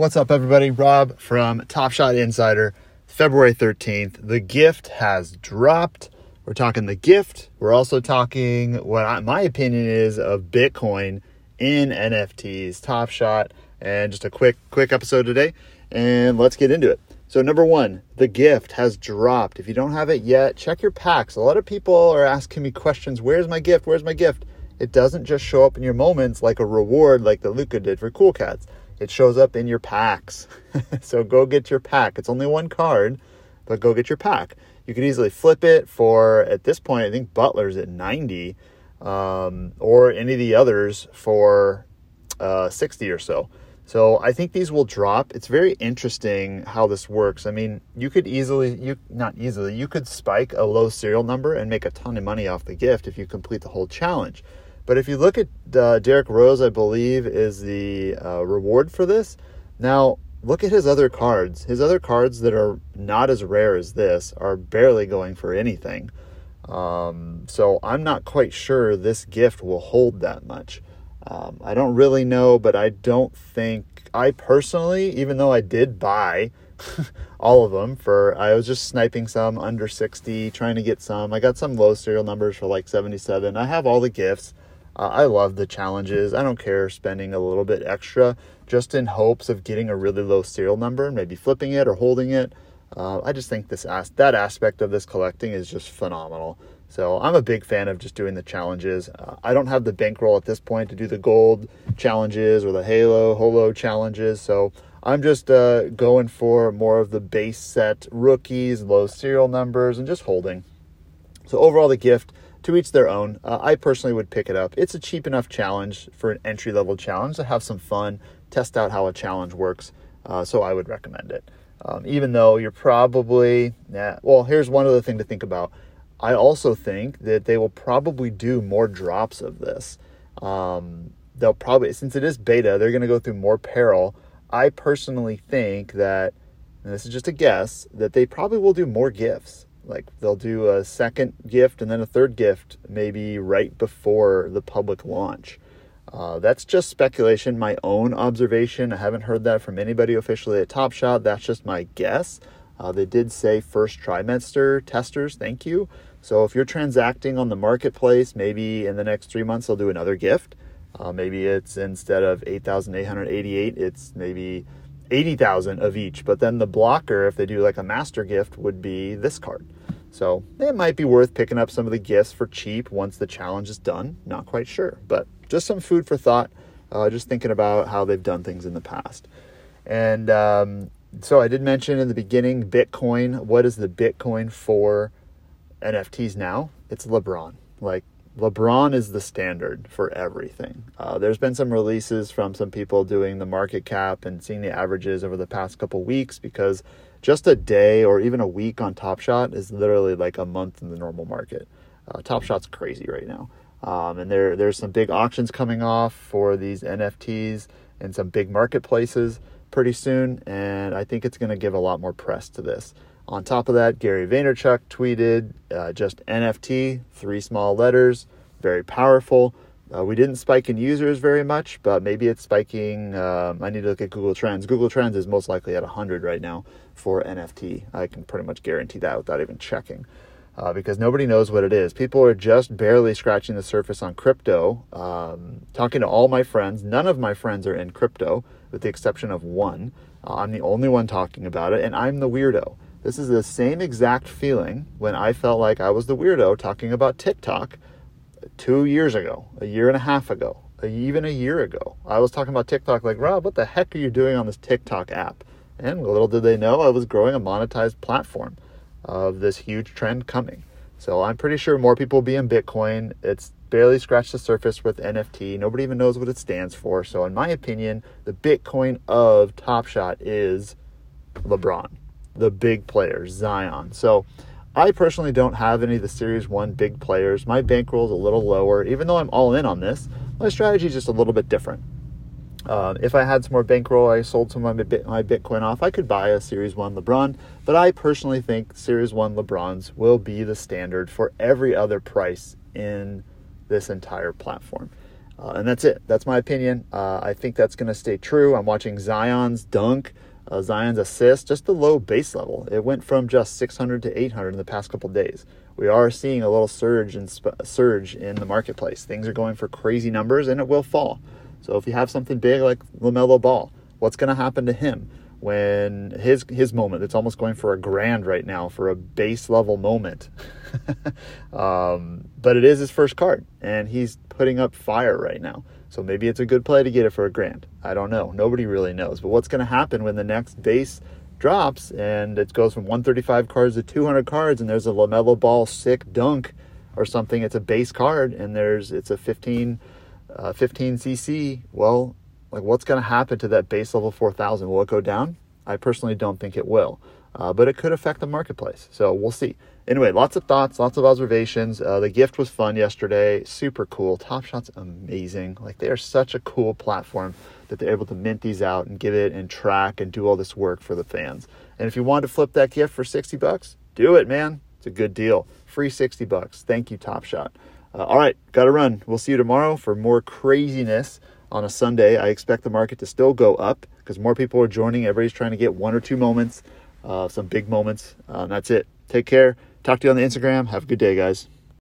What's up, everybody? Rob from Top Shot Insider. February 13th. The gift has dropped. We're talking the gift. We're also talking what I, my opinion is of Bitcoin in NFTs, Top Shot, and just a quick quick episode today. And let's get into it. So number one, the gift has dropped. If you don't have it yet, check your packs. A lot of people are asking me questions. Where's my gift? Where's my gift? It doesn't just show up in your moments like a reward, like the Luka did for Cool Cats. It shows up in your packs. so go get your pack. It's only one card, but go get your pack. You could easily flip it for at this point. I think Butler's at ninety, um, or any of the others for uh, sixty or so. So I think these will drop. It's very interesting how this works. I mean, you could easily, you not easily, you could spike a low serial number and make a ton of money off the gift if you complete the whole challenge. But if you look at uh, Derrick Rose, I believe is the uh, reward for this. Now look at his other cards. His other cards that are not as rare as this are barely going for anything. Um, so I'm not quite sure this gift will hold that much. Um, I don't really know, but I don't think I personally, even though I did buy all of them for, I was just sniping some under 60, trying to get some. I got some low serial numbers for like 77. I have all the gifts. Uh, I love the challenges. I don't care spending a little bit extra just in hopes of getting a really low serial number, and maybe flipping it or holding it. Uh, I just think this as- that aspect of this collecting is just phenomenal. So I'm a big fan of just doing the challenges. Uh, I don't have the bankroll at this point to do the gold challenges or the Halo Holo challenges. So I'm just uh, going for more of the base set rookies, low serial numbers, and just holding. So overall, the gift to each their own. Uh, I personally would pick it up. It's a cheap enough challenge for an entry level challenge to have some fun, test out how a challenge works. Uh, so I would recommend it. Um, even though you're probably, well, here's one other thing to think about I also think that they will probably do more drops of this. Um, they'll probably, since it is beta, they're going to go through more peril. I personally think that, and this is just a guess, that they probably will do more gifts. Like they'll do a second gift and then a third gift, maybe right before the public launch. Uh, that's just speculation, my own observation. I haven't heard that from anybody officially at Top Shot. That's just my guess. Uh, they did say first trimester testers, thank you. So if you're transacting on the marketplace, maybe in the next three months they'll do another gift. Uh, maybe it's instead of 8,888, it's maybe 80,000 of each. But then the blocker, if they do like a master gift, would be this card. So it might be worth picking up some of the gifts for cheap once the challenge is done. Not quite sure, but just some food for thought. Uh, just thinking about how they've done things in the past. And um, so I did mention in the beginning Bitcoin. What is the Bitcoin for? NFTs now, it's LeBron. Like LeBron is the standard for everything. Uh, there's been some releases from some people doing the market cap and seeing the averages over the past couple weeks because just a day or even a week on Top Shot is literally like a month in the normal market. Uh, Top Shot's crazy right now. Um, and there there's some big auctions coming off for these NFTs and some big marketplaces pretty soon, and I think it's going to give a lot more press to this. On top of that, Gary Vaynerchuk tweeted uh, just NFT, three small letters, very powerful. Uh, we didn't spike in users very much, but maybe it's spiking. Um, I need to look at Google Trends. Google Trends is most likely at 100 right now for NFT. I can pretty much guarantee that without even checking. Uh, because nobody knows what it is. People are just barely scratching the surface on crypto. Um, talking to all my friends, none of my friends are in crypto, with the exception of one. Uh, I'm the only one talking about it, and I'm the weirdo. This is the same exact feeling when I felt like I was the weirdo talking about TikTok two years ago, a year and a half ago, even a year ago. I was talking about TikTok like, Rob, what the heck are you doing on this TikTok app? And little did they know I was growing a monetized platform of this huge trend coming. So I'm pretty sure more people will be in Bitcoin. It's barely scratched the surface with NFT. Nobody even knows what it stands for. So in my opinion, the Bitcoin of Top Shot is LeBron the big players, Zion. So I personally don't have any of the Series 1 big players. My bankroll is a little lower. Even though I'm all in on this, my strategy is just a little bit different. Uh, if I had some more bankroll, I sold some of my, my Bitcoin off, I could buy a Series 1 LeBron. But I personally think Series 1 LeBrons will be the standard for every other price in this entire platform. Uh, and that's it. That's my opinion. Uh, I think that's going to stay true. I'm watching Zion's dunk, uh, Zion's assist, just the low base level. It went from just 600 to 800 in the past couple days. We are seeing a little surge in sp- surge in the marketplace. Things are going for crazy numbers, and it will fall. So if you have something big like LaMelo Ball, what's going to happen to him when his his moment? It's almost going for a grand right now for a base level moment. um, but it is his first card, and he's putting up fire right now. So maybe it's a good play to get it for a grand. I don't know. Nobody really knows. But what's going to happen when the next base drops and it goes from 135 cards to 200 cards, and there's a LaMelo Ball sick dunk or something? It's a base card, and there's it's a 15 uh, 15 cc. Well, like what's going to happen to that base level 4000? Will it go down? I personally don't think it will uh, but it could affect the marketplace. So we'll see. Anyway, lots of thoughts, lots of observations. Uh, the gift was fun yesterday, super cool. Top Shot's amazing. Like they are such a cool platform that they're able to mint these out and give it and track and do all this work for the fans. And if you want to flip that gift for 60 bucks, do it, man. It's a good deal. Free 60 bucks. Thank you, Top Shot. Uh, all right, got to run. We'll see you tomorrow for more craziness on a Sunday. I expect the market to still go up because more people are joining. Everybody's trying to get one or two moments uh, some big moments. Uh, that's it. Take care. Talk to you on the Instagram. Have a good day, guys.